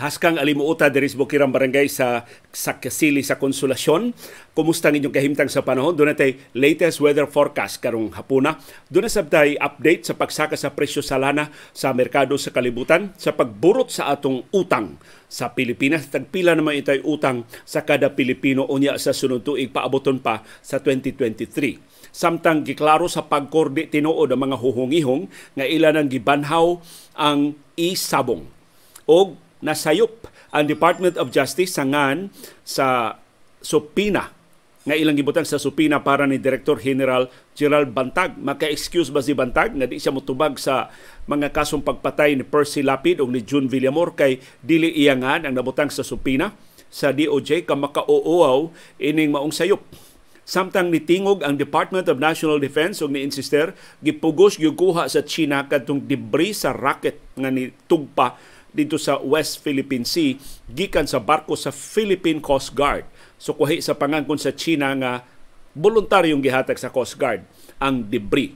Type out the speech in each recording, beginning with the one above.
Haskang alimuota diri sa Bukirang Barangay sa sa Kasili sa Konsolasyon. Kumusta ang inyong kahimtang sa panahon? Doon natay latest weather forecast karong hapuna. Doon sabtay update sa pagsaka sa presyo sa lana sa merkado sa kalibutan sa pagburot sa atong utang sa Pilipinas. Tagpila naman itay utang sa kada Pilipino unya sa sunod tuig paaboton pa sa 2023 samtang giklaro sa pagkordi tinuod ang mga huhungihong nga ilan ang gibanhaw ang isabong og nasayop ang Department of Justice sa ngan sa supina. Nga ilang gibutang sa supina para ni Director General Gerald Bantag. Maka-excuse ba si Bantag? Nga di siya mutubag sa mga kasong pagpatay ni Percy Lapid o ni June Villamor kay dili iyangan ang nabutang sa supina sa DOJ ka makauuaw ining maong sayop. Samtang nitingog ang Department of National Defense ug ni-insister gipugos gyud kuha sa China kadtong debris sa rocket nga ni tugpa dito sa West Philippine Sea gikan sa barko sa Philippine Coast Guard. So kuhi sa pangangkon sa China nga voluntaryong gihatag sa Coast Guard ang debris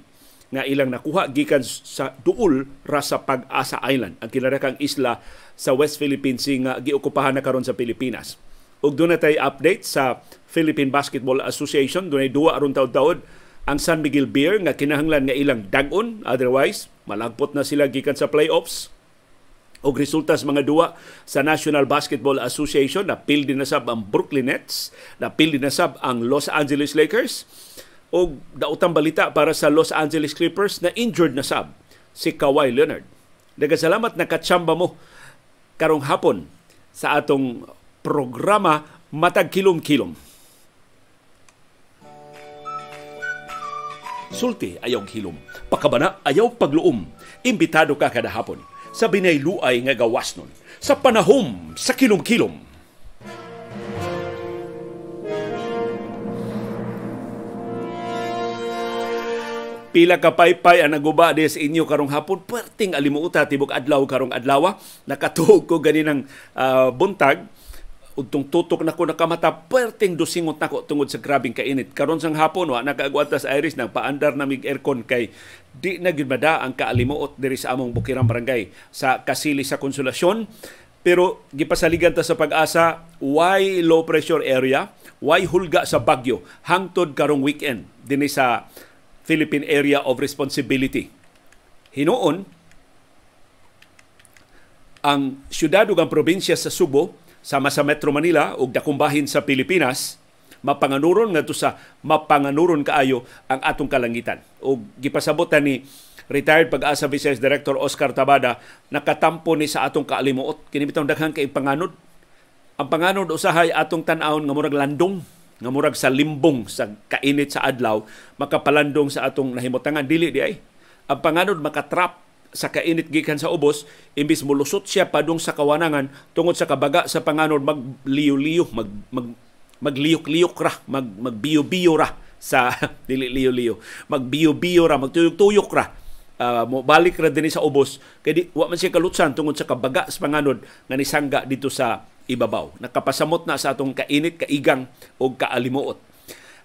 nga ilang nakuha gikan sa duol ra sa Pag-asa Island, ang kinarakang isla sa West Philippine Sea nga giokupahan na karon sa Pilipinas. Ug doon tay update sa Philippine Basketball Association, doon duwa aron taud-taud ang San Miguel Beer nga kinahanglan nga ilang dagon otherwise malagpot na sila gikan sa playoffs og resulta sa mga duwa sa National Basketball Association na pildi na sab ang Brooklyn Nets, na pildi na sab ang Los Angeles Lakers og daotang balita para sa Los Angeles Clippers na injured na sab si Kawhi Leonard. Nagasalamat na katsamba mo karong hapon sa atong programa Matag Kilom-Kilom. Sulti ayaw hilom. Pakabana ayaw pagluom. Imbitado ka kada hapon sa binayluay nga gawas nun, sa panahom sa kilom-kilom. Pila ka paypay ang naguba sa inyo karong hapon, perting alimuota tibok adlaw karong adlaw. Nakatuog ko ganinang uh, buntag Udtong tutok na ko nakamata, perting dusingot na ko tungod sa grabing kainit. Karon sang hapon, wa nakaagwata sa Iris, nang paandar na mig aircon kay di na mada ang kaalimuot diri sa among Bukirang Barangay sa Kasili sa Konsolasyon. Pero gipasaligan ta sa pag-asa, why low pressure area, why hulga sa Bagyo hangtod karong weekend dinhi sa Philippine Area of Responsibility. Hinuon ang syudad ug ang probinsya sa Subo sama sa Metro Manila ug dakong bahin sa Pilipinas mapanganuron ngadto sa mapanganuron kaayo ang atong kalangitan. ug gipasabot ni retired pag-asa Vice Director Oscar Tabada nakatampo ni sa atong kaalimuot kini daghang kay panganod. Ang panganod usahay atong tan-awon nga murag landong nga murag sa limbong sa kainit sa adlaw makapalandong sa atong nahimutangan dili di ay. Ang panganod makatrap sa kainit gikan sa ubos imbis mulusot siya padung sa kawanangan tungod sa kabaga sa panganod magliyo-liyo mag, mag magliyok-liyok ra mag magbiyo-biyo ra sa dili liyo-liyo magbiyo-biyo ra magtuyok-tuyok ra. Uh, mo balik ra dinhi sa ubos kay di, wa man siya kalutsan tungod sa kabaga sa panganod nga nisangga dito sa ibabaw. Nakapasamot na sa atong kainit kaigang o kaalimuot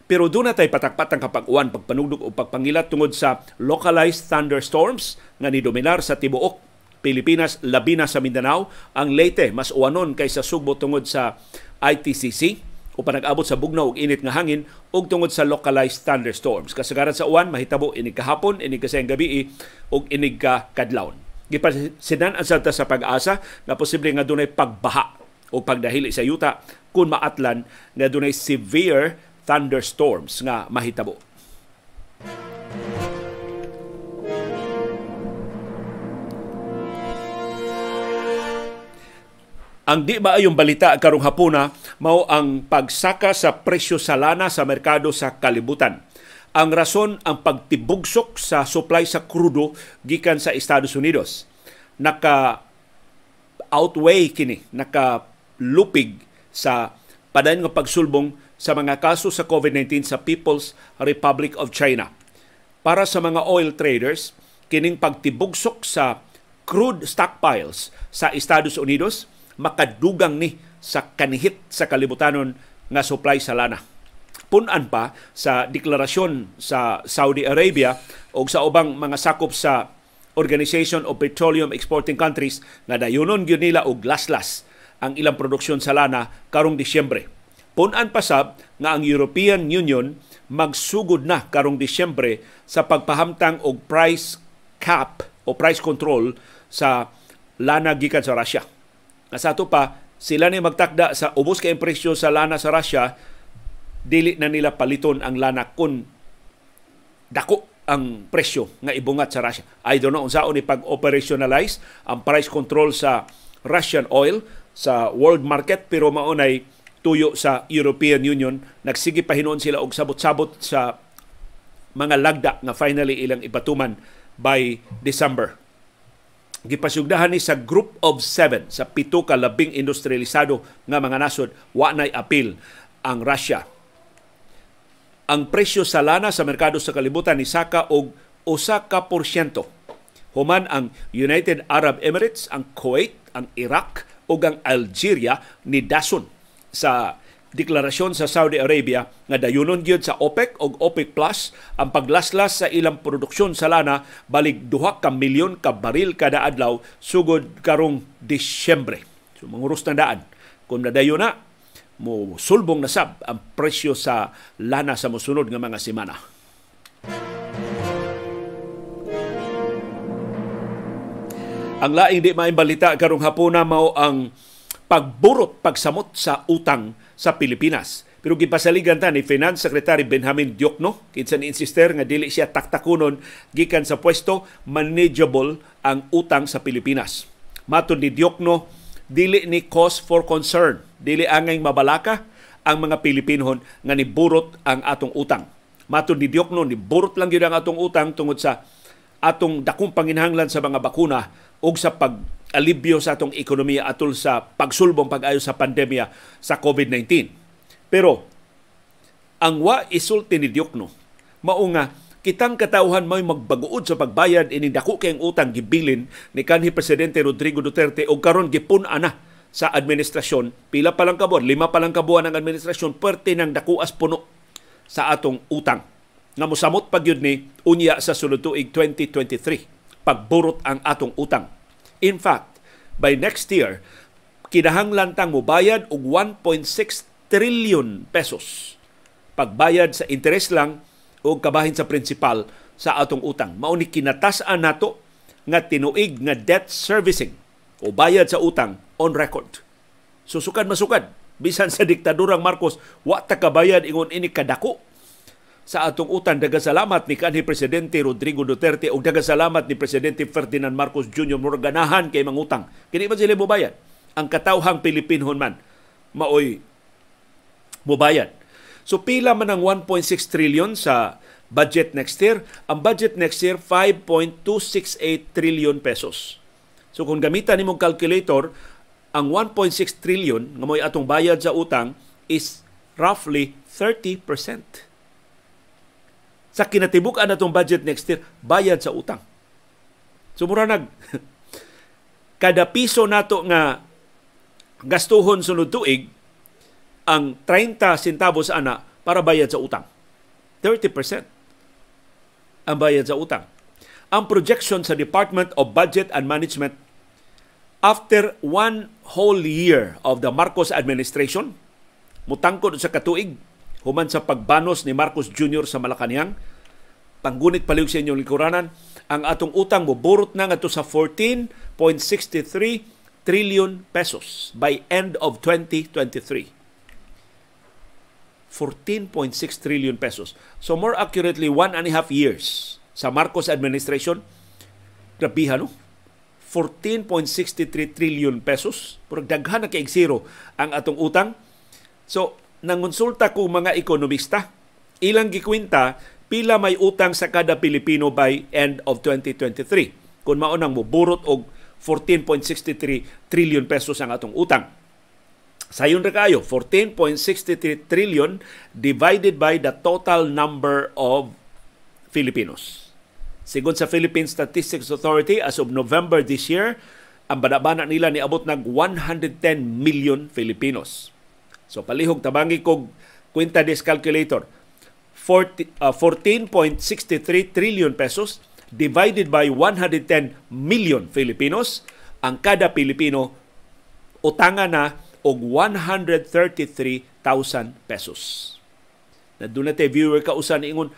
pero doon na tayo patakpat ang kapag-uwan, pagpanugdog o pagpangilat tungod sa localized thunderstorms nga ni dominar sa tibuok Pilipinas, labi na sa Mindanao. Ang Leyte, mas uwanon kaysa Sugbo tungod sa ITCC o panag-abot sa bugnaw ug init nga hangin ug tungod sa localized thunderstorms. Kasagaran sa uwan, mahitabo inig kahapon, inig kasayang gabi ug inig ka kadlawon. Gipasinan ang salta sa pag-asa na posible nga dunay pagbaha o pagdahili sa yuta kung maatlan nga dunay severe thunderstorms nga mahitabo. Ang di ba ayong balita karong hapuna mao ang pagsaka sa presyo sa lana sa merkado sa kalibutan. Ang rason ang pagtibugsok sa supply sa krudo gikan sa Estados Unidos. Naka outweigh kini, naka lupig sa padayon nga pagsulbong sa mga kaso sa COVID-19 sa People's Republic of China. Para sa mga oil traders, kining pagtibugsok sa crude stockpiles sa Estados Unidos makadugang ni sa kanihit sa kalibutanon nga supply sa lana. Punan pa sa deklarasyon sa Saudi Arabia o sa ubang mga sakop sa Organization of Petroleum Exporting Countries na dayunon gyud nila og laslas ang ilang produksyon sa lana karong Disyembre. Punan pasab nga ang European Union magsugod na karong Disyembre sa pagpahamtang og price cap o price control sa lana gikan sa Russia. Nga sa pa, sila ni magtakda sa ubos kay presyo sa lana sa Russia, dili na nila paliton ang lana kun dako ang presyo nga ibungat sa Russia. I don't know unsaon ni pag-operationalize ang price control sa Russian oil sa world market pero maunay tuyo sa European Union nagsige pahinon sila og sabot-sabot sa mga lagda nga finally ilang ipatuman by December. Gipasugdahan ni sa Group of Seven sa pito ka labing industrialisado nga mga nasod wa nay apil ang Russia ang presyo sa lana sa merkado sa kalibutan ni saka og usa ka porsyento. Human ang United Arab Emirates, ang Kuwait, ang Iraq ug ang Algeria ni dason sa deklarasyon sa Saudi Arabia nga dayunon gyud sa OPEC ug OPEC Plus ang paglaslas sa ilang produksyon sa lana balik duha ka milyon ka baril kada adlaw sugod karong Disyembre. So manguros na daan. Kung nadayon na, mo sulbong na sab ang presyo sa lana sa mosunod nga mga semana. Ang laing di maimbalita karong hapuna mao ang pagburot pagsamot sa utang sa Pilipinas. Pero gipasaligan ta ni Finance Secretary Benjamin Diokno, kinsa ni insister nga dili siya taktakunon gikan sa pwesto manageable ang utang sa Pilipinas. Matod ni Diokno, dili ni cause for concern dili angay mabalaka ang mga Pilipinhon nga niburot ang atong utang. Matod ni Diokno, niburot lang gyud ang atong utang tungod sa atong dakong panginhanglan sa mga bakuna ug sa pag alibyo sa atong ekonomiya atol sa pagsulbong pag-ayo sa pandemya sa COVID-19. Pero ang wa isulti ni Diokno mao nga kitang katauhan may magbaguod sa pagbayad ining dako kay utang gibilin ni kanhi presidente Rodrigo Duterte og karon gipun-a na sa administrasyon, pila pa lang kabuan, lima pa lang kabuan ng administrasyon, pwerte ng dakuas puno sa atong utang. Nga mosamot pag yun ni unya sa sulod tuig 2023, pagburot ang atong utang. In fact, by next year, kinahanglan tang mobayad og 1.6 trillion pesos pagbayad sa interes lang o kabahin sa prinsipal sa atong utang. Mao ni kinatasan nato nga tinuig nga debt servicing o bayad sa utang on record. Susukad masukad. Bisan sa diktadurang Marcos, wa ta kabayad ingon ini kadako sa atong utang daga salamat ni kanhi presidente Rodrigo Duterte ug daga salamat ni presidente Ferdinand Marcos Jr. murag ganahan kay mangutang. Kini man sila mobayad. Ang katawhang Pilipinhon man maoy mobayad. So pila man ang 1.6 trillion sa budget next year? Ang budget next year 5.268 trillion pesos. So kung gamitan nimong calculator, ang 1.6 trillion nga mo'y atong bayad sa utang is roughly 30%. Sa kinatibuk-an atong budget next year, bayad sa utang. So mura nag kada piso nato nga gastuhon sunod tuig ang 30 centavos ana para bayad sa utang. 30% ang bayad sa utang. Ang projection sa Department of Budget and Management After one whole year of the Marcos administration, mutangkod sa katuig, human sa pagbanos ni Marcos Jr. sa Malacanang, panggunit paliw sa inyong likuranan, ang atong utang mo burot na nga sa 14.63 trillion pesos by end of 2023. 14.6 trillion pesos. So more accurately, one and a half years sa Marcos administration, grabihan no? 14.63 trillion pesos. Pero daghan na kay zero ang atong utang. So, nangonsulta ko mga ekonomista, ilang gikwinta pila may utang sa kada Pilipino by end of 2023. Kung maunang mo burot og 14.63 trillion pesos ang atong utang. Sayon ra kayo, 14.63 trillion divided by the total number of Filipinos. Sigon sa Philippine Statistics Authority, as of November this year, ang banabana nila ni abot nag 110 million Filipinos. So palihog tabangi kog kwenta des calculator. 14, uh, 14.63 trillion pesos divided by 110 million Filipinos, ang kada Pilipino utanga na og 133,000 pesos. Na doon natin viewer ka usan ingon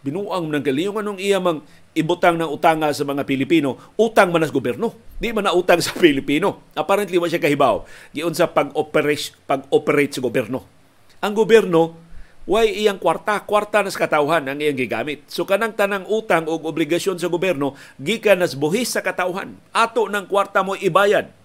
binuang ng galiyong anong iya mang ibutang ng utanga sa mga Pilipino, utang man sa gobyerno. Di man na utang sa Pilipino. Apparently, wa siya kahibaw. Giyon sa pag-operate, pag-operate sa gobyerno. Ang gobyerno, Way iyang kwarta, kwarta nas katawhan ang iyang gigamit. So kanang tanang utang o obligasyon sa gobyerno gikan nas buhis sa katawhan. Ato ng kwarta mo ibayad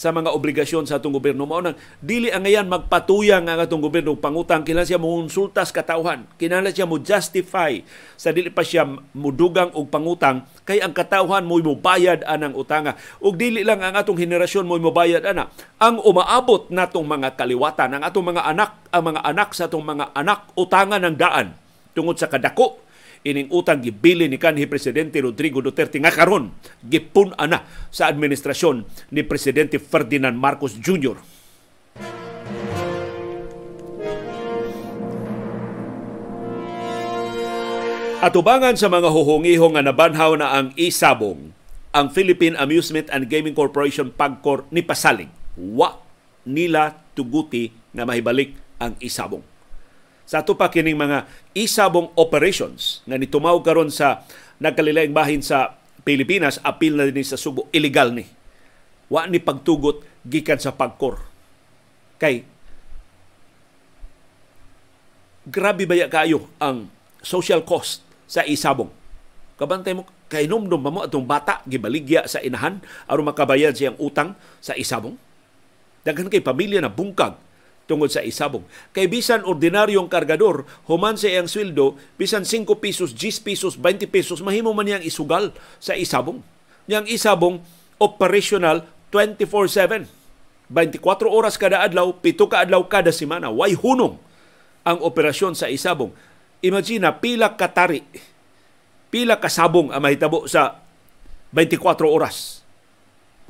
sa mga obligasyon sa atong gobyerno. Mao nang dili ang ngayon magpatuyang ang atong gobyerno. Pangutang kinahanglan siya mo konsultas katawhan kinahanglan siya mo justify sa dili pa siya mudugang og pangutang? Kay ang katawhan mo mo bayad anang utanga. Ug dili lang ang atong henerasyon mo mo bayad ana. Ang umaabot natong mga kaliwatan ang atong mga anak ang mga anak sa atong mga anak utangan ng daan. Tungod sa kadako ining utang gibili ni kanhi presidente Rodrigo Duterte nga karon gipun ana sa administrasyon ni presidente Ferdinand Marcos Jr. Atubangan sa mga huhungihong nga nabanhaw na ang isabong, ang Philippine Amusement and Gaming Corporation pagkor ni pasalig. Wa nila tuguti nga mahibalik ang isabong sa ato pa kining mga isabong operations nga nitumaw karon sa nagkalilaing bahin sa Pilipinas apil na din sa Subo illegal ni. Wa ni pagtugot gikan sa pagkor. Kay grabe baya kayo ang social cost sa isabong? Kabantay mo kay numdum mo atong bata gibaligya sa inahan aron makabayad siyang utang sa isabong? Daghan kay pamilya na bungkag tungod sa isabong. Kay bisan ordinaryong kargador, human sa iyang sweldo, bisan 5 pesos, 10 pesos, 20 pesos, mahimo man niyang isugal sa isabong. Niyang isabong, operational 24-7. 24 oras kada adlaw, pito ka adlaw kada semana. Way hunong ang operasyon sa isabong. Imagine pila katari, pila kasabong ang mahitabo sa 24 oras.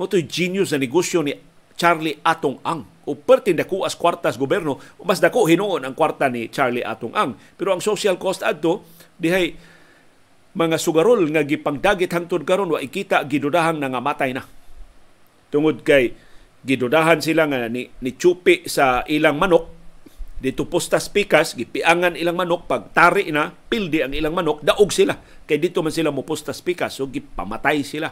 Mo genius na negosyo ni Charlie Atong Ang. O pertin dako as kwartas gobyerno mas dako hinuon ang kwarta ni Charlie Atong Ang. Pero ang social cost adto dihay mga sugarol nga gipangdagit hangtod karon wa ikita gidudahang nangamatay na. Tungod kay gidudahan sila nga ni, ni chupi sa ilang manok dito postas pikas gipiangan ilang manok pag tari na pildi ang ilang manok daog sila. Kay dito man sila mo postas pikas so gipamatay sila.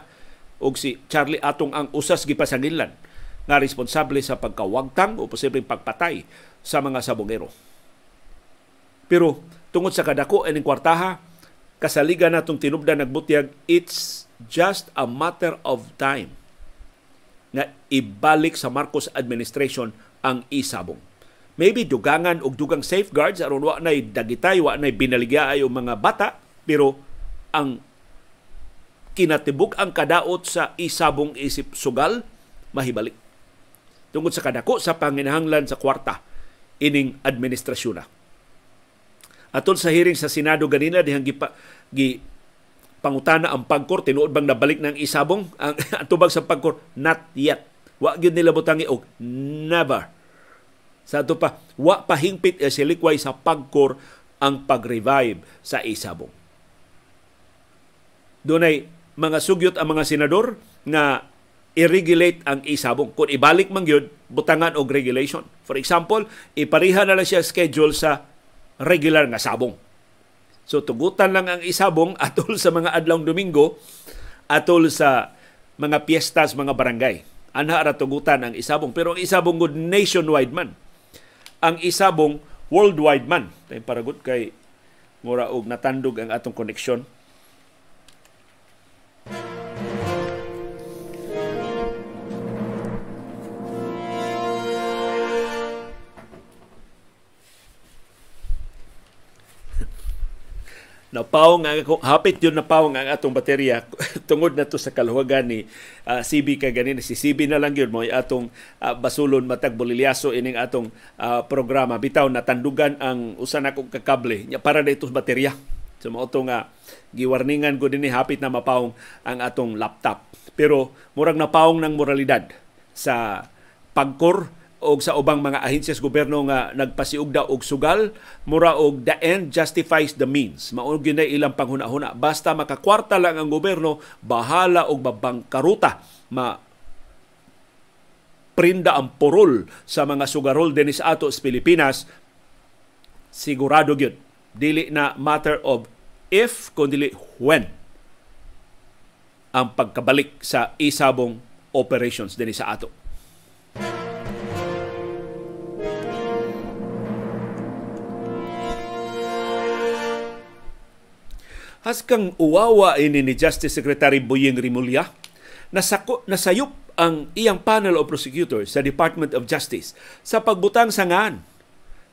Og si Charlie Atong ang usas gipasangilan nga responsable sa pagkawagtang o posibleng pagpatay sa mga sabongero. Pero tungod sa kadako ining kwartaha, kasaligan natong tinubdan nagbutyag, it's just a matter of time nga ibalik sa Marcos administration ang isabong. Maybe dugangan og dugang safeguards aron wa nay dagitay wa nay binaligya ang mga bata pero ang kinatibuk ang kadaot sa isabong isip sugal mahibalik tungod sa kadako sa panginahanglan sa kwarta ining administrasyon na. Atol sa hearing sa Senado ganina dihang gipa, gi pangutana ang pagkor tinuod bang nabalik ng isabong ang atubag sa pagkor not yet. Wa gyud nila butangi og never. Sa ato pa wa pahingpit e silikway sa pagkor ang pag-revive sa isabong. Dunay mga sugyot ang mga senador nga i-regulate ang isabong. Kung ibalik man yun, butangan og regulation. For example, ipariha na lang siya schedule sa regular nga sabong. So tugutan lang ang isabong atol sa mga adlong Domingo, atol sa mga piyestas, mga barangay. Anha ra tugutan ang isabong. Pero ang isabong good nationwide man. Ang isabong worldwide man. Tayo paragot kay mura og natandog ang atong koneksyon napawong ang hapit yun napawong ang atong baterya. Tungod na to sa kaluwagan ni uh, ah, CB kay ganin si CB na lang yun mo atong uh, basulon matag bolilyaso ining atong uh, programa. Bitaw natandugan ang usa na kong kakable. Para dito baterya. So mao to nga giwarningan ko dinhi hapit na mapawong ang atong laptop. Pero murag napawong ng moralidad sa pagkor o sa ubang mga ahensyas gobyerno nga nagpasiugda og sugal mura og the end justifies the means. Mao gyud ilang panghuna-huna. Basta makakwarta lang ang gobyerno bahala og mabangkaruta. Ma prinda ang purol sa mga sugarol din sa ato sa Pilipinas, sigurado gyud. Dili na matter of if kundi when ang pagkabalik sa isabong operations din sa ato. Haskang uwawa ini ni Justice Secretary Boyeng Rimulya, nasako, nasayop ang iyang panel of prosecutors sa Department of Justice sa pagbutang sangan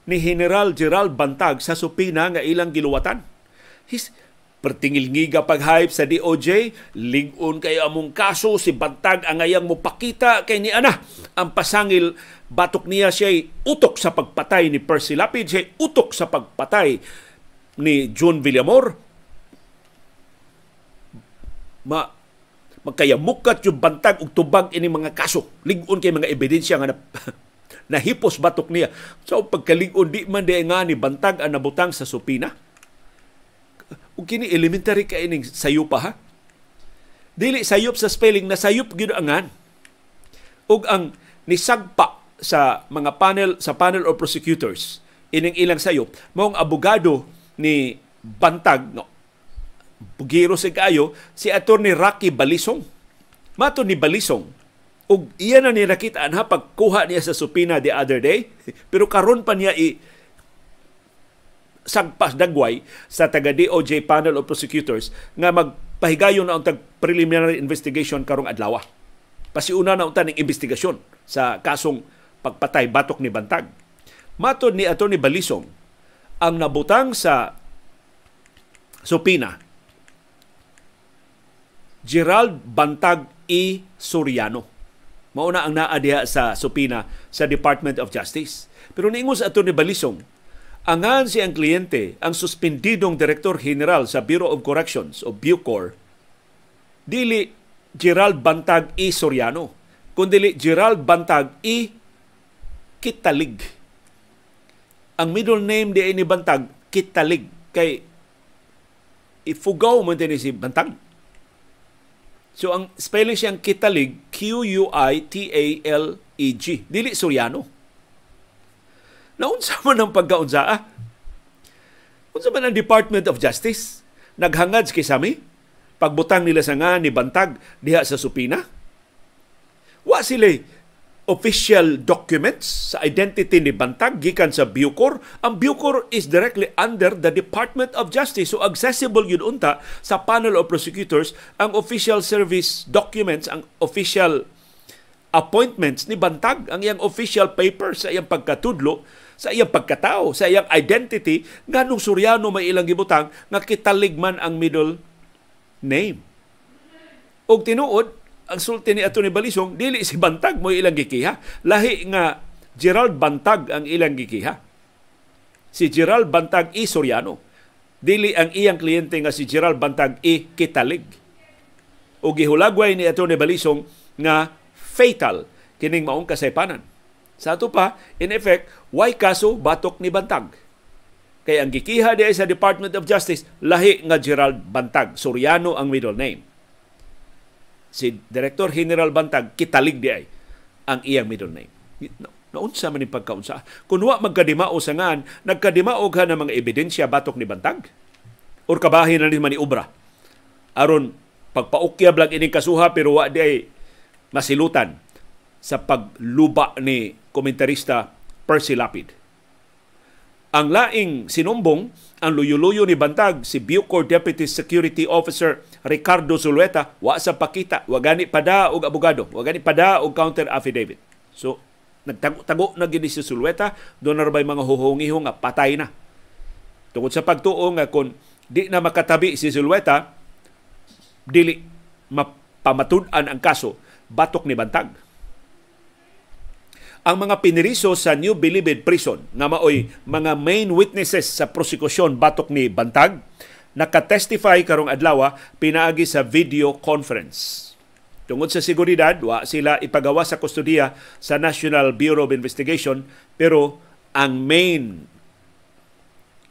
ni General Gerald Bantag sa supina nga ilang giluwatan. His, pertingil ngiga pag-hype sa DOJ, ligon kay among kaso si Bantag ang ayang mupakita kay ni ana. Ang pasangil batok niya siya utok sa pagpatay ni Percy Lapid, siya utok sa pagpatay ni John Villamor. Ma magkayamukat yung bantag ug tubag ini mga kaso. Ligon kay mga ebidensya nga na, nahipos batok niya. So pagkalingon di man di nga ni bantag ang nabutang sa supina. Ug kini elementary ka ining sayop ha. Dili sayop sa spelling na sayop gyud angan. Ug ang nisagpa sa mga panel sa panel of prosecutors ining ilang sayop mao ang abogado ni Bantag no, bugiro si kayo si attorney Rocky Balisong. Mato ni Balisong ug iya na ni nakita ha pagkuha niya sa supina the other day pero karon pa niya i sagpas dagway sa taga DOJ panel of prosecutors nga magpahigayon na ang preliminary investigation karong adlaw. Pasiuna na unta ning investigasyon sa kasong pagpatay batok ni Bantag. Matod ni attorney Balisong ang nabutang sa supina Gerald Bantag E. Soriano. Mauna ang naa sa supina sa Department of Justice. Pero niingos ato ni Balisong, angan si ang kliyente ang suspendidong Direktor General sa Bureau of Corrections o Bucor, dili Gerald Bantag E. Soriano, kundi Gerald Bantag E. Kitalig. Ang middle name di ni Bantag, Kitalig. Kay ifugaw mo din si Bantag So ang spelling siyang Kitalig, Q-U-I-T-A-L-E-G. Dili Suryano. Naunsa man ang pagkaunsa ah? Unsa man ang Department of Justice? Naghangad kay sami? Pagbutang nila sa nga ni Bantag diha sa Supina? Wa sila official documents sa identity ni Bantag gikan sa Bucor. Ang Bucor is directly under the Department of Justice. So accessible yun unta sa panel of prosecutors ang official service documents, ang official appointments ni Bantag, ang iyang official paper sa iyang pagkatudlo, sa iyang pagkatao, sa iyang identity, nganong Suryano may ilang gibutang nga kitaligman ang middle name. Og tinuod, ang sulti ni Atty. Balisong, dili si Bantag mo ilang gikiha. Lahi nga Gerald Bantag ang ilang gikiha. Si Gerald Bantag i Soriano. Dili ang iyang kliyente nga si Gerald Bantag i Kitalig. O gihulagway ni Atty. Balisong nga fatal kining maong kasaypanan. Sa ato pa, in effect, why kaso batok ni Bantag? Kaya ang gikiha di sa Department of Justice, lahi nga Gerald Bantag. Soriano ang middle name si Director General Bantag kitalig di ay ang iyang middle name. Naunsa man ni pagkaunsa. Kung wa magkadimao sa ngan, nagkadimao ka ng mga ebidensya batok ni Bantag? Or kabahin na ni man ni Ubra? Aron pagpaukyab lang ining kasuha pero wa di ay masilutan sa pagluba ni komentarista Percy Lapid. Ang laing sinumbong ang luyo-luyo ni Bantag si Bucor Deputy Security Officer Ricardo Zulueta wa sa pakita wa gani pada og abogado wa gani pada og counter affidavit. So nagtago-tago na gini si Zulueta do na bay mga huhungiho nga patay na. Tungod sa pagtuo nga kon di na makatabi si Zulueta dili mapamatud-an ang kaso batok ni Bantag ang mga piniriso sa New Bilibid Prison nga maoy mga main witnesses sa prosekusyon batok ni Bantag nakatestify karong adlaw pinaagi sa video conference. Tungod sa seguridad, wa sila ipagawa sa kustudiya sa National Bureau of Investigation pero ang main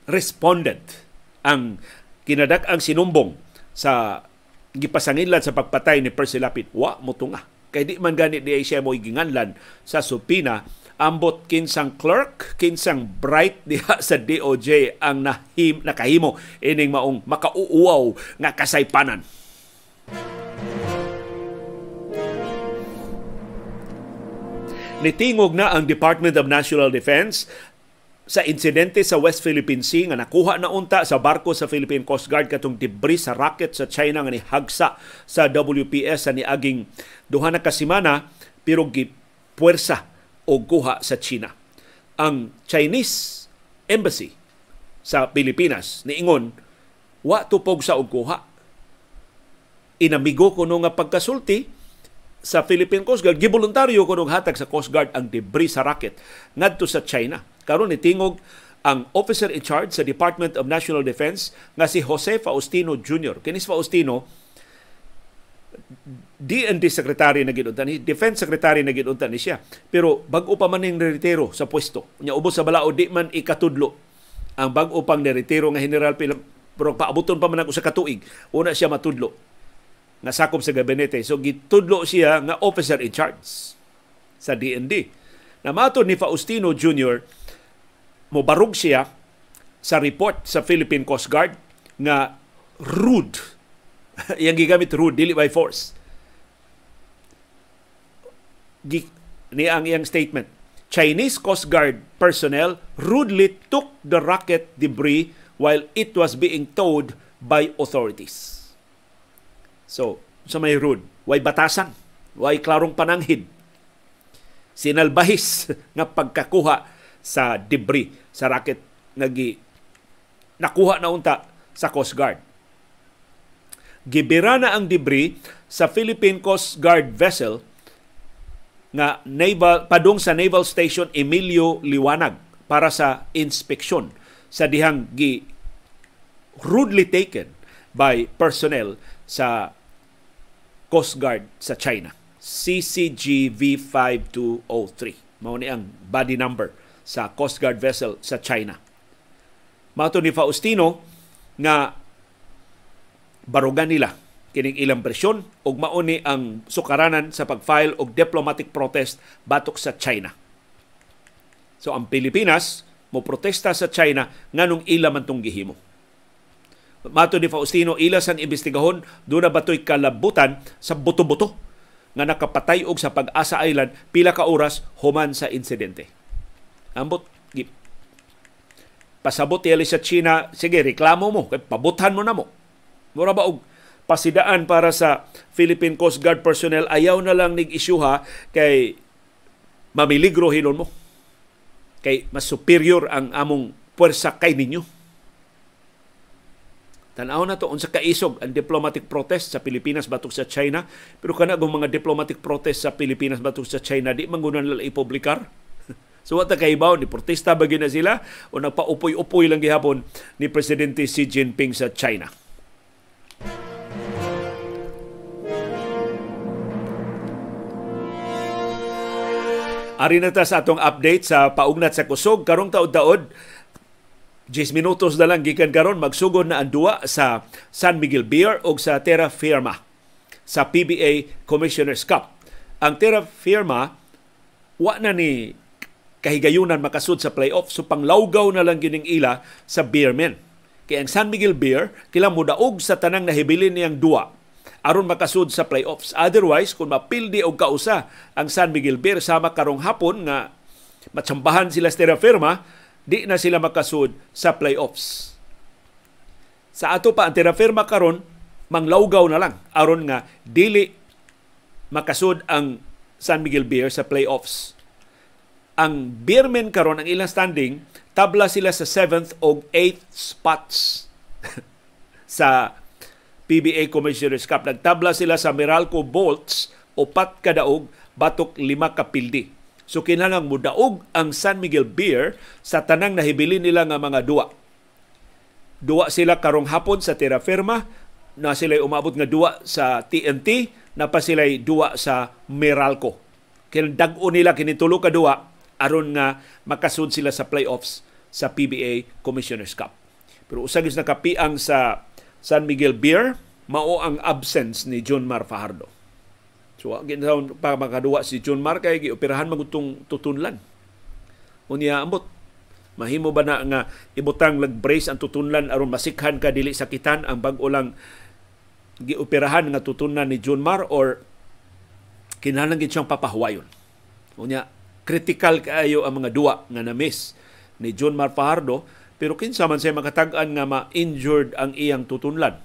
respondent ang kinadak ang sinumbong sa gipasangilan sa pagpatay ni Percy Lapid wa mo tunga kay di man gani di siya mo ginganlan sa supina. Ambot kinsang clerk kinsang bright diha sa DOJ ang nahim, nakahimo. Ining maong makauuaw nga kasaypanan. Nitingog na ang Department of National Defense sa insidente sa West Philippine Sea nga nakuha na unta sa barko sa Philippine Coast Guard katong debris sa rocket sa China nga nihagsa sa WPS sa niaging duha na kasimana pero gi puwersa o kuha sa China. Ang Chinese Embassy sa Pilipinas niingon wa tupog sa og. Inamigo kuno nga pagkasulti sa Philippine Coast Guard, giboluntaryo kuno hatag sa Coast Guard ang debris sa rocket ngadto sa China. Karon ni tingog ang officer in charge sa Department of National Defense nga si Jose Faustino Jr. Kinis Faustino DND Secretary na ginuntan ni Defense Secretary na ginuntan ni siya. Pero bag-o pa man ning retiro sa pwesto. Nya ubos sa balao di man ikatudlo ang bag-o pang retiro nga General pero paabuton pa man ako sa katuig. Una siya matudlo nga sakop sa gabinete. So gitudlo siya nga officer in charge sa DND. Na matod ni Faustino Jr. mobarog siya sa report sa Philippine Coast Guard nga rude. Yang gigamit rude, dili by force. Gi, ni ang iyang statement. Chinese Coast Guard personnel rudely took the rocket debris while it was being towed by authorities. So, sa may rude, way batasan, way klarong pananghid. Sinalbahis nga pagkakuha sa debris sa rocket nga gi nakuha na unta sa Coast Guard. Gibira na ang debris sa Philippine Coast Guard vessel nga naval padung sa Naval Station Emilio Liwanag para sa inspeksyon sa dihang gi rudely taken by personnel sa Coast Guard sa China. CCG V5203. Mao ni ang body number sa Coast Guard vessel sa China. Mato ni Faustino nga barugan nila kining ilang presyon ug mao ni ang sukaranan sa pag-file og diplomatic protest batok sa China. So ang Pilipinas mo protesta sa China nganong ila man tong gihimo. Mato ni Faustino, ilas ang imbestigahon, doon na batoy kalabutan sa buto-buto nga nakapatay og sa Pag-asa Island pila ka oras human sa insidente. Ambot, pasabot tiyali sa China, sige, reklamo mo, kay pabuthan mo na mo. Mura ba og pasidaan para sa Philippine Coast Guard personnel, ayaw na lang nig-isyuha kay mamiligro hinon mo. Kay mas superior ang among puwersa kay ninyo Tanaw na to unsa kaisog ang diplomatic protest sa Pilipinas batok sa China pero kana gong mga diplomatic protest sa Pilipinas batok sa China di man gunan nila ipublikar. So wata kay baw ni protesta ba na sila o nagpaupoy-upoy lang gihapon ni presidente Xi Jinping sa China. Ari na ta sa atong update sa paugnat sa kusog karong taod-taod 10 minutos na lang gikan karon magsugod na ang duwa sa San Miguel Beer o sa Terra Firma sa PBA Commissioner's Cup. Ang Terra Firma wa na ni kahigayunan makasud sa playoff so panglawgaw na lang gining ila sa Beermen. Kaya ang San Miguel Beer kila mudaog sa tanang nahibilin niyang duwa aron makasud sa playoffs. Otherwise, kung mapildi og kausa ang San Miguel Beer sama karong hapon nga matsambahan sila sa Firma, di na sila makasud sa playoffs. Sa ato pa ang tirafirma karon manglawgaw na lang aron nga dili makasud ang San Miguel Beer sa playoffs. Ang Beermen karon ang ilang standing tabla sila sa 7th o 8th spots sa PBA Commissioner's Cup. Nagtabla sila sa Meralco Bolts upat kadaog batok lima kapildi So kinahanglan mudaog ang San Miguel Beer sa tanang nahibilin nila nga mga duwa. Duwa sila karong hapon sa Terra Firma, na sila umabot nga duwa sa TNT, na pa sila duwa sa Meralco. Kaya dag-o nila kinitulo ka duwa aron nga makasud sila sa playoffs sa PBA Commissioner's Cup. Pero usag is nakapiang sa San Miguel Beer, mao ang absence ni John Mar Fajardo. So, ginahon pa makaduwa si John Mar kay gioperahan magutong tutunlan. Unya ambot mahimo ba na nga ibutang lag brace ang tutunlan aron masikhan ka dili sakitan ang bag-o lang gioperahan nga tutunan ni John Mar or kinahanglan gid siyang papahuwayon. Unya critical kaayo ang mga duwa nga na-miss ni John Mar Fajardo pero kinsa man siya makatag-an nga ma-injured ang iyang tutunlan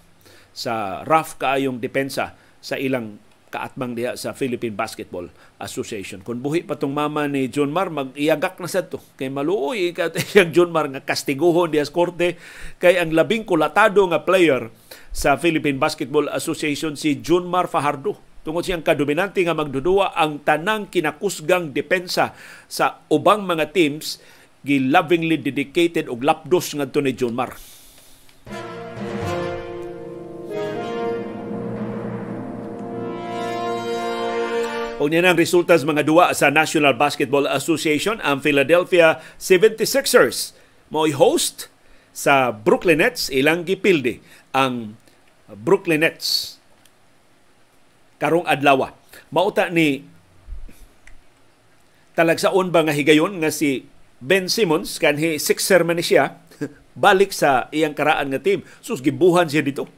sa rough kaayong depensa sa ilang kaatbang diha sa Philippine Basketball Association. Kung buhi pa tong mama ni John Mar, mag-iyagak na sa to. Kay maluoy ka yung John Mar nga kastiguhon diha sa korte kay ang labing kulatado nga player sa Philippine Basketball Association si John Mar Fajardo. Tungod siyang kadominante nga magdudua ang tanang kinakusgang depensa sa ubang mga teams gi-lovingly dedicated og lapdos ngadto ni John Mar. O niya ang resulta sa mga duwa sa National Basketball Association, ang Philadelphia 76ers mo'y host sa Brooklyn Nets, ilang gipildi ang Brooklyn Nets karong adlaw. Mauta ni talagsaon ba nga higayon nga si Ben Simmons kanhi sixer man siya balik sa iyang karaan nga team. Sus gibuhan siya dito.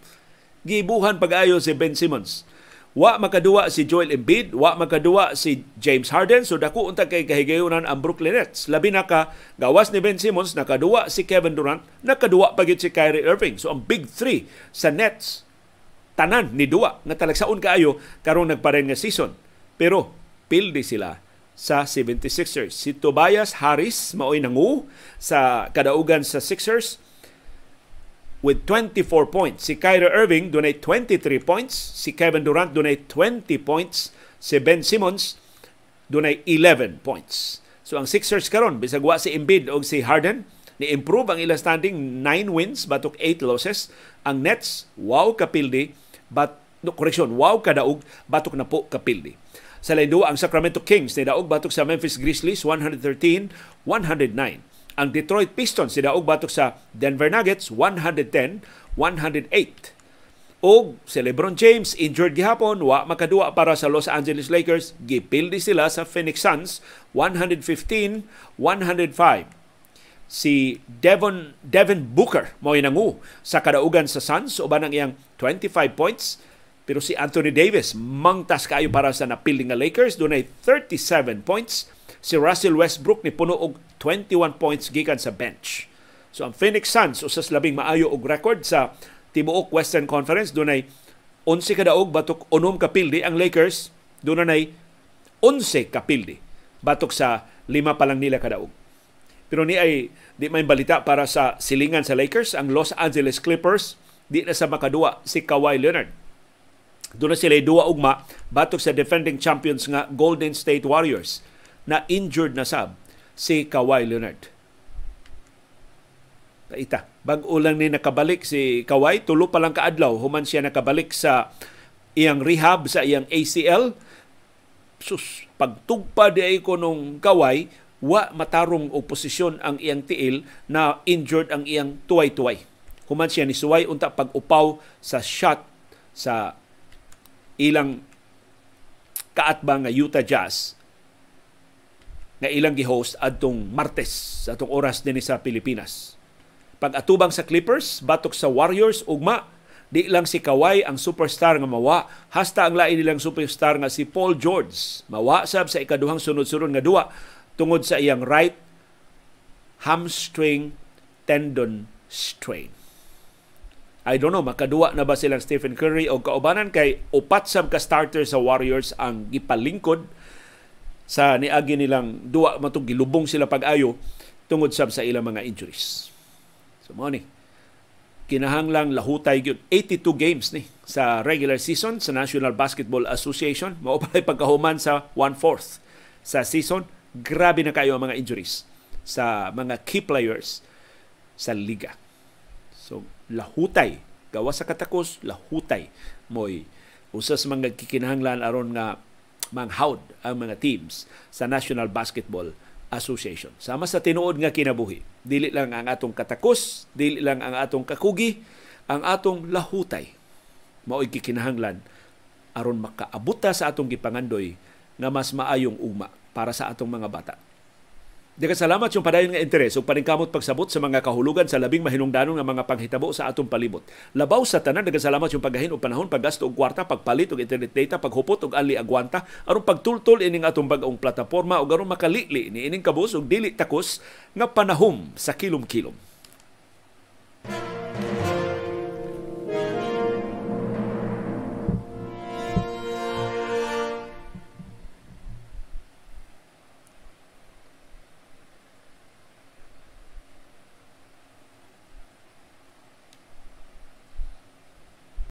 Gibuhan pag-ayo si Ben Simmons Wa makaduwa si Joel Embiid, wa makaduwa si James Harden, so dako unta kay kahigayonan ang Brooklyn Nets. Labi na ka gawas ni Ben Simmons, nakaduwa si Kevin Durant, nakaduwa pa si Kyrie Irving. So ang big three sa Nets tanan ni duwa nga talagsaon kaayo karong nagparen nga season. Pero pildi sila sa 76ers. Si Tobias Harris maoy nangu sa kadaugan sa Sixers with 24 points. Si Kyrie Irving dunay 23 points, si Kevin Durant dunay 20 points, si Ben Simmons dunay 11 points. So ang Sixers karon bisag wa si Embiid o si Harden ni improve ang ilang standing 9 wins batok 8 losses. Ang Nets wow kapildi but no, correction, wow kadaog batok na po kapildi. Sa lain ang Sacramento Kings ni daog batok sa Memphis Grizzlies 113-109. Ang Detroit Pistons sila og batok sa Denver Nuggets 110-108. Og si LeBron James injured gihapon wa makaduwa para sa Los Angeles Lakers gipildi sila sa Phoenix Suns 115-105 si Devon Devin Booker mo nangu sa kadaugan sa Suns. Uban ang iyang 25 points. Pero si Anthony Davis mangtas kayo para sa napili nga Lakers. Dunay 37 points. Si Russell Westbrook ni puno og 21 points gikan sa bench. So ang Phoenix Suns usas labing maayo og record sa tibuok Western Conference. Dunay 11 kadaog batok unom kapildi ang Lakers. Dunay 11 kapildi batok sa lima pa lang nila kadaog. Pero ni ay di may balita para sa silingan sa Lakers ang Los Angeles Clippers di na sa makadua si Kawhi Leonard. Doon na sila duwa ugma batok sa defending champions nga Golden State Warriors na injured na sab si Kawhi Leonard. Kaita, bag-o lang ni nakabalik si Kawhi, tulo pa lang kaadlaw, human siya nakabalik sa iyang rehab sa iyang ACL. Sus, pagtugpa di ay ko nung Kawhi, wa matarong oposisyon ang iyang tiil na injured ang iyang tuway-tuway. Human siya ni Suway unta pag-upaw sa shot sa ilang kaatbang nga Utah Jazz nga ilang gi-host adtong Martes sa atong oras dinhi sa Pilipinas. Pag-atubang sa Clippers, batok sa Warriors ugma di lang si Kawhi ang superstar nga mawa, hasta ang lain nilang superstar nga si Paul George. Mawa sab sa ikaduhang sunod-sunod nga duwa tungod sa iyang right hamstring tendon strain. I don't know, makaduwa na ba silang Stephen Curry o kaubanan kay upat sab ka starter sa Warriors ang gipalingkod sa niagi nilang duwa matong gilubong sila pag-ayo tungod sab sa ilang mga injuries. So mo ni kinahanglang lahutay gyud 82 games ni sa regular season sa National Basketball Association mao pa pagkahuman sa 1/4 sa season grabe na kayo ang mga injuries sa mga key players sa liga. So lahutay. Gawa sa katakos lahutay. Moy usas mga kikinahanglan aron nga manghawd ang mga teams sa National Basketball Association. Sama sa tinuod nga kinabuhi, dili lang ang atong katakos, dili lang ang atong kakugi, ang atong lahutay. Mao'y kikinahanglan aron makaabuta sa atong gipangandoy nga mas maayong uma para sa atong mga bata. Daghang salamat yung padayon nga interes ug paningkamot pagsabot sa mga kahulugan sa labing mahinungdanon nga mga panghitabo sa atong palibot. Labaw sa tanan daghang salamat yung paggahin og panahon paggasto og kwarta, pagpalit og internet data, paghupot og ali agwanta aron pagtultol ining atong bag-ong plataporma ug aron makalili ni ining kabus og dili takos nga panahom sa kilom-kilom.